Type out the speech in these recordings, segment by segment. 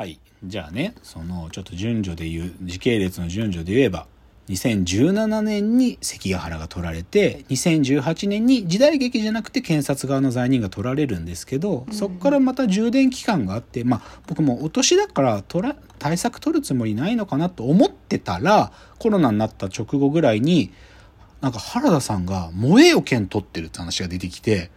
はい。じゃあね、その、ちょっと順序で言う、時系列の順序で言えば、2017年に関ヶ原が取られて、2018年に時代劇じゃなくて検察側の罪人が取られるんですけど、そこからまた充電期間があって、まあ僕もお年だから取ら対策取るつもりないのかなと思ってたら、コロナになった直後ぐらいに、なんか原田さんが燃えよ剣取ってるって話が出てきて、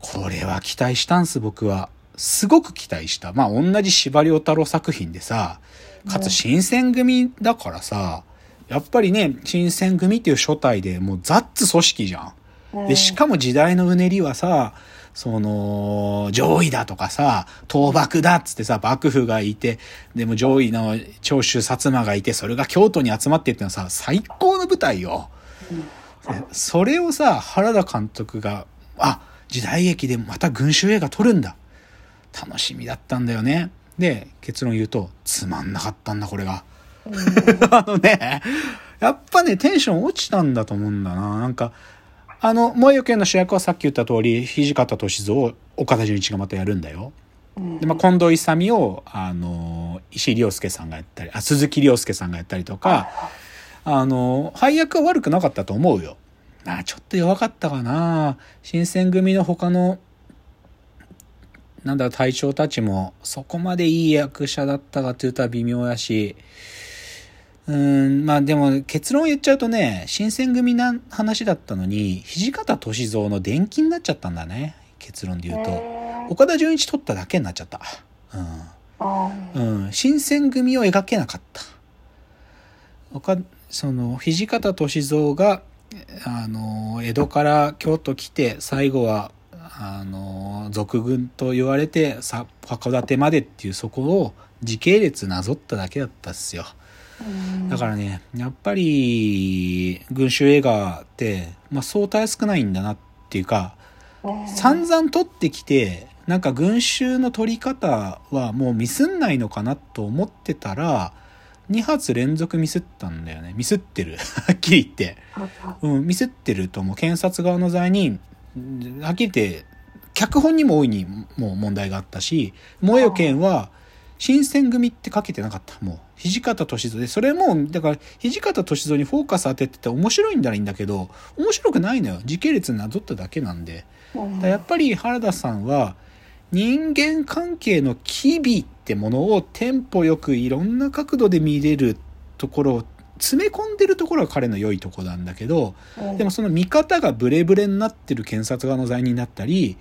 これは期待したんす僕は。すごく期待した。まあ同じ司馬遼太郎作品でさ、かつ新選組だからさ、やっぱりね、新選組っていう書体でもうザッツ組織じゃん。で、しかも時代のうねりはさ、その、上位だとかさ、倒幕だっつってさ、幕府がいて、でも上位の長州薩摩がいて、それが京都に集まってってのはさ、最高の舞台よ。それをさ、原田監督が、あ、時代劇でまた群衆映画撮るんだ。楽しみだったんだよね。で、結論言うと、つまんなかったんだ、これが。あのね、やっぱね、テンション落ちたんだと思うんだな。なんか、あの、萌えよ剣の主役はさっき言った通り、土方歳三を岡田准一がまたやるんだよ。で、まあ、近藤勇を、あの、石井亮介さんがやったり、あ、鈴木亮介さんがやったりとか、あの、配役は悪くなかったと思うよ。あ、ちょっと弱かったかな。新選組の他のなんだ隊長たちもそこまでいい役者だったかというとは微妙やし、うん、まあでも結論を言っちゃうとね、新選組な話だったのに、土方歳三の伝記になっちゃったんだね。結論で言うと。岡田准一取っただけになっちゃった。うん。うん。新選組を描けなかった。岡、その、土方歳三が、あの、江戸から京都来て、最後はあの俗軍と言われて函館までっていうそこを時系列なぞっただけだったっすよ。だからねやっぱり群衆映画って、まあ、相対少ないんだなっていうか散々撮ってきてなんか群衆の撮り方はもうミスんないのかなと思ってたら2発連続ミスったんだよね。ミスってる。はっきり言って、うん、ミスってるともう。検察側の罪人はっきり言って脚本にも大いにもう問題があったし、萌えよ剣は、新選組ってかけてなかった。もう、土方歳三で、それも、だから、土方歳三にフォーカス当ててて面白いんだらいいんだけど、面白くないのよ。時系列になぞっただけなんで。やっぱり原田さんは、人間関係の機微ってものをテンポよくいろんな角度で見れるところを詰め込んでるところが彼の良いとこなんだけど、でもその見方がブレブレになってる検察側の罪人だったり、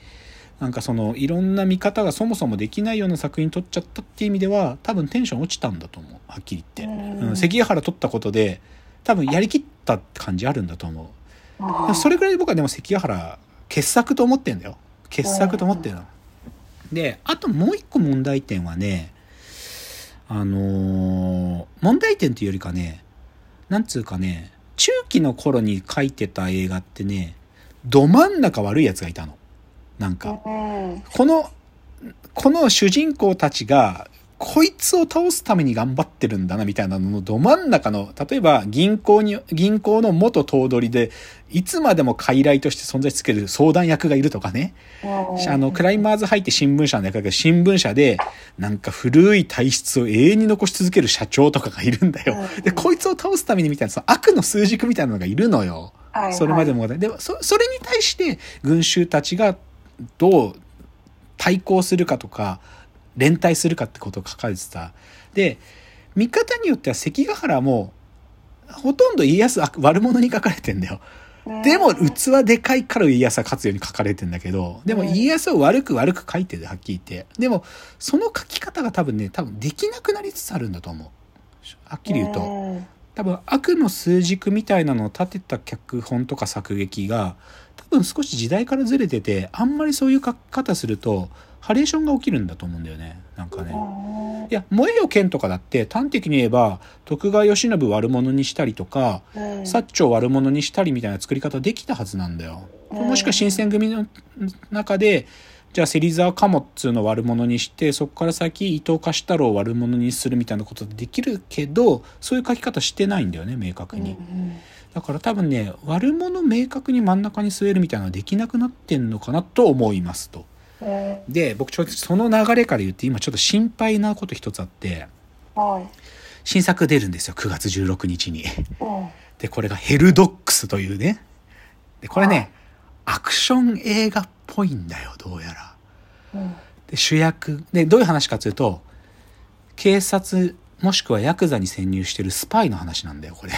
なんかそのいろんな見方がそもそもできないような作品撮っちゃったっていう意味では多分テンション落ちたんだと思う。はっきり言って、うん、関ヶ原撮ったことで多分やりきったって感じあるんだと思う。それぐらい僕はでも関ヶ原傑作と思ってんだよ。傑作と思ってるの。であともう一個問題点はねあのー、問題点というよりかねなんつうかね中期の頃に書いてた映画ってねど真ん中悪いやつがいたのなんか、この、この主人公たちが、こいつを倒すために頑張ってるんだな、みたいなののど真ん中の、例えば銀行に、銀行の元頭取で、いつまでも傀儡として存在し続ける相談役がいるとかね。あの、クライマーズ入って新聞社の役だけど、新聞社で、なんか古い体質を永遠に残し続ける社長とかがいるんだよ。で、こいつを倒すためにみたいな、その悪の数軸みたいなのがいるのよ。それまでも。でそれに対して、群衆たちがどう対抗するかとか連帯するかってことを書かれてた。で見方によっては関ヶ原もほとんど家康悪者に書かれてんだよ。でも器でかいから家康は勝つように書かれてんだけど、でも家康を悪く悪く書いてるはっきり言って。でも、その書き方が多分ね、多分できなくなりつつあるんだと思う。はっきり言うと。多分悪の数軸みたいなのを立てた脚本とか作劇が多分少し時代からずれててあんまりそういう書き方するとハレーションが起きるんだと思うんだよね。なんかね。いや燃えよ剣とかだって端的に言えば徳川慶喜悪者にしたりとか薩長悪者にしたりみたいな作り方できたはずなんだよ。もしくは新選組の中でじゃあ芹沢貨物っつうのを悪者にしてそこから先伊藤貸太郎を悪者にするみたいなことできるけどそういう書き方してないんだよね明確に。うんうんだから多分ね悪者明確に真ん中に据えるみたいなのはできなくなってんのかなと思いますと。えで、僕ちょっとその流れから言って今ちょっと心配なこと一つあって、ー、はい。新作出るんですよ、9月16日に。うん。で、これがヘルドックスというね。で、これね、アクション映画っぽいんだよ、どうやら。うん。で、主役。で、どういう話かというと、警察、もしくはヤクザに潜入してるスパイの話なんだよ、これ。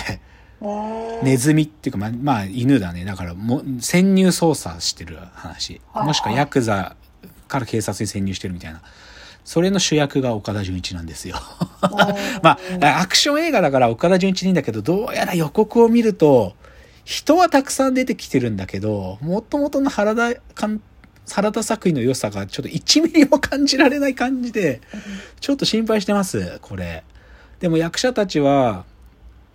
えー、ネズミっていうか、まあ、まあ、犬だね。だからも、潜入捜査してる話。はいもしくはヤクザから警察に潜入してるみたいな。それの主役が岡田准一なんですよ。まあ、アクション映画だから岡田准一でいいんだけど、どうやら予告を見ると、人はたくさん出てきてるんだけど、もともとの原田監原田作品の良さがちょっと1ミリも感じられない感じで、ちょっと心配してます、これ。でも役者たちは、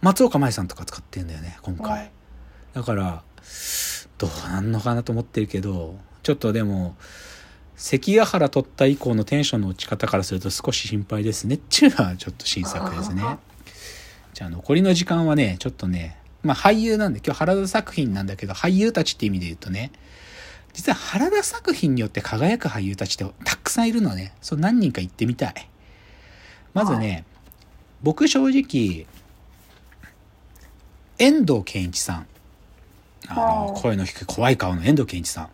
松岡茉優さんとか使ってんだよね、今回。はいだから、どうなんのかなと思ってるけど、ちょっとでも、関ヶ原取った以降のテンションの落ち方からすると少し心配ですねっていうのはちょっと新作ですね。じゃあ残りの時間はね、ちょっとね、まあ俳優なんで、今日原田作品なんだけど、俳優たちって意味で言うとね、実は原田作品によって輝く俳優たちってたくさんいるのね。そう何人か言ってみたい。まずね、僕正直、遠藤健一さん。あの、はい声の低い怖い顔の遠藤健一さん。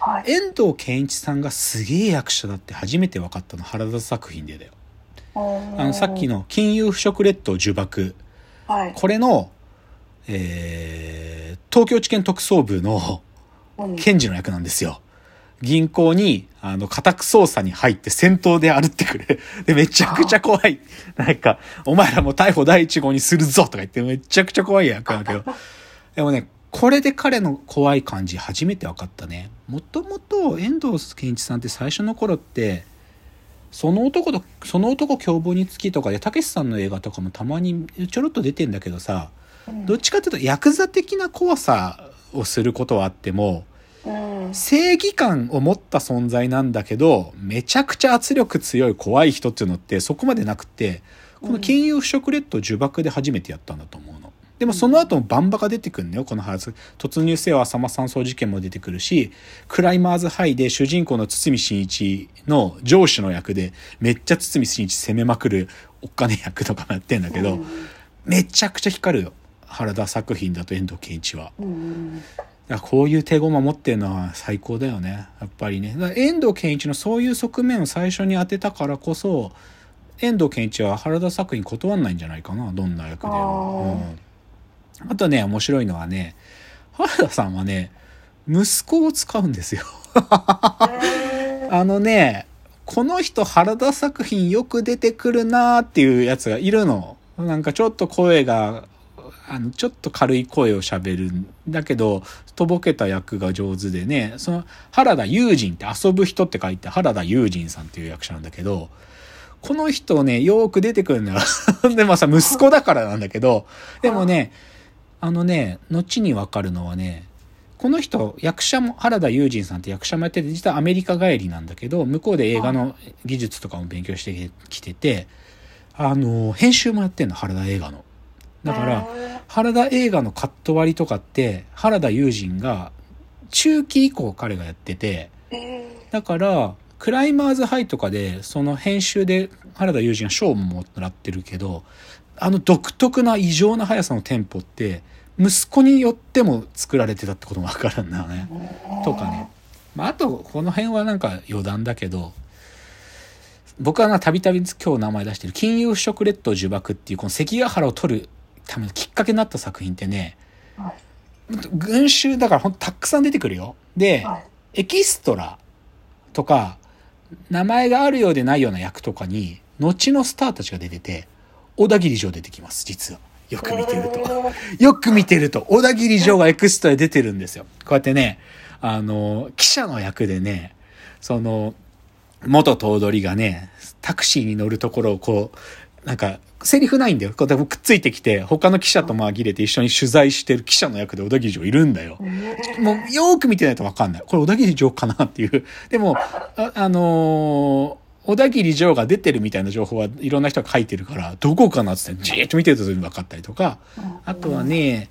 はい。遠藤健一さんがすげえ役者だって初めて分かったの原田作品でだよ。あのさっきの。の金融不食列島呪縛。はい。これの、えー、東京地検特捜部のうん検事の役なんですよ。銀行に、あの、家宅捜査に入って戦闘で歩ってくる。で、めちゃくちゃ怖い。なんか、お前らもう逮捕第一号にするぞとか言って、めちゃくちゃ怖い役なんだけど。でもね、これで彼の怖い感じ初めて分かったね。もともと遠藤健一さんって最初の頃って、その男と、その男凶暴につきとかで、たけしさんの映画とかもたまにちょろっと出てんだけどさ、うんどっちかっていうと、ヤクザ的な怖さをすることはあっても、うん。正義感を持った存在なんだけど、めちゃくちゃ圧力強い怖い人っていうのってそこまでなくて、この金融不食列島呪縛で初めてやったんだと思うの。でもその後もバンバが出てくるのよ、この話。突入せよ浅間山荘事件も出てくるし、クライマーズハイで主人公の堤真一の上司の役で、めっちゃ堤真一攻めまくるおっかねえ役とかもやってんだけど、めちゃくちゃ光るよ。原田作品だと遠藤健一は。うん。だからこういう手駒持ってるのは最高だよね。やっぱりね。だから遠藤健一のそういう側面を最初に当てたからこそ、遠藤健一は原田作品断んないんじゃないかな。どんな役でも。うん、あとね、面白いのはね、原田さんはね、息子を使うんですよ。えー あのね、この人原田作品よく出てくるなーっていうやつがいるの。なんかちょっと声が、あの、ちょっと軽い声を喋るんだけど、とぼけた役が上手でね、その原田友人って遊ぶ人って書いて原田友人さんっていう役者なんだけど、この人ね、よく出てくるんだよ。でもさ、息子だからなんだけど、でもね、あのね、後にわかるのはね、この人、役者も、原田友人さんって役者もやってて、実はアメリカ帰りなんだけど、向こうで映画の技術とかも勉強してきてて、あの、編集もやってんの、原田映画の。だから、え原田映画のカット割りとかって、原田友人が、中期以降彼がやってて、だから、クライマーズハイとかで、その編集で原田友人が賞ももらってるけど、あの独特な異常な速さのテンポって、息子によっても作られてたってこともわかるんだよね。ーとかね。まあ、あと、この辺はなんか余談だけど、僕はな、たびたび今日名前出してる、金融不食列島呪縛っていう、この関ヶ原を取るためのきっかけになった作品ってね、はい群衆だからほんとたくさん出てくるよ。で、はいエキストラとか、名前があるようでないような役とかに、後のスターたちが出てて、小田切城出てきます、実は。よく見てると。よく見てると、小田切城がエクストラで出てるんですよ。こうやってね、あの、記者の役でね、その、元頭取がね、タクシーに乗るところをこう、なんか、セリフないんだよ。こうでもくっついてきて、他の記者と紛れて一緒に取材してる記者の役で小田切城いるんだよ。もうよーく見てないとわかんない。これ小田切城かなっていう。でも、あ、あのー小田切城が出てるみたいな情報はいろんな人が書いてるから、どこかなってってじーっと見てると全部分かったりとか、あとはね、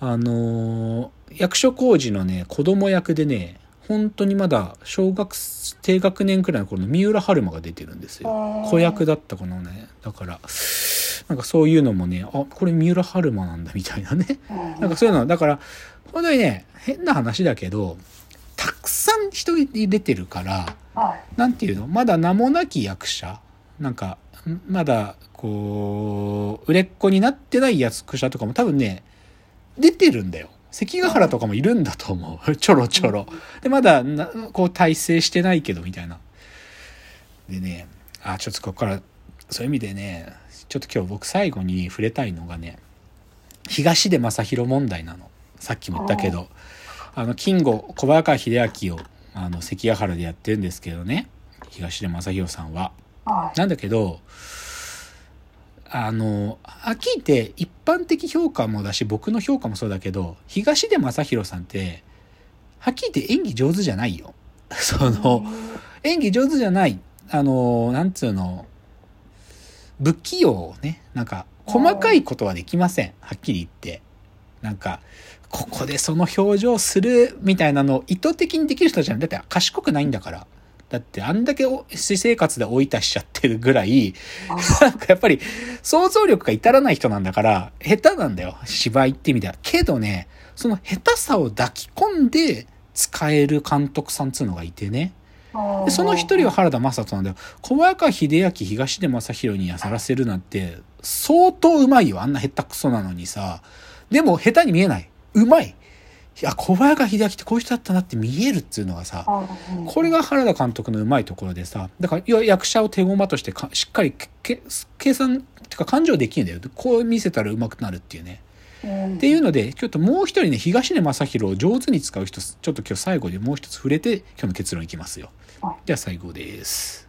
あのー役所広司のね、子供役でね、本当にまだ小学低学年くらいの頃の三浦春馬が出てるんですよ。子役だったこのねだからなんかそういうのもねあこれ三浦春馬なんだみたいなね。うん。なんかそういうのだから本当にね変な話だけどたくさん人出てるからはい。なんていうの？まだ名もなき役者なんかんまだこう売れっ子になってない役者とかも多分ね出てるんだよ関ヶ原とかもいるんだと思う。ちょろちょろ。でまだなこう大成してないけどみたいな。でねあちょっとここからそういう意味でねちょっと今日僕最後に触れたいのがね東出昌大問題なの。さっきも言ったけど。あの金吾小早川秀明をあの関ヶ原でやってるんですけどね。東出昌大さんは。はい。なんだけどあのはっきり言って一般的評価もだし僕の評価もそうだけど東出昌大さんってはっきり言って演技上手じゃないよ。その演技上手じゃないあのなんつうの不器用ねなんか細かいことはできません。はっきり言って。なんかここでその表情するみたいなのを意図的にできる人じゃない。だって賢くないんだから。だってあんだけお私生活で追い出しちゃってるぐらいなんかやっぱり想像力が至らない人なんだから下手なんだよ。芝居って意味では。けどねその下手さを抱き込んで使える監督さんっつうのがいてね。でその一人は原田雅人なんだよ。小早川秀明東出昌大にやらせるなんて相当うまいよ。あんな下手くそなのにさ。でも下手に見えない。うまいいや小早川秀明ってこういう人だったなって見えるっていうのがさこれが原田監督のうまいところでさだから役者を手駒としてかしっかりけけ計算っていうか感情できるんだよ。こう見せたらうまくなるっていうね。っていうのでちょっともう一人ね東出昌大を上手に使う人ちょっと今日最後でもう一つ触れて今日の結論いきますよ。はい。では最後です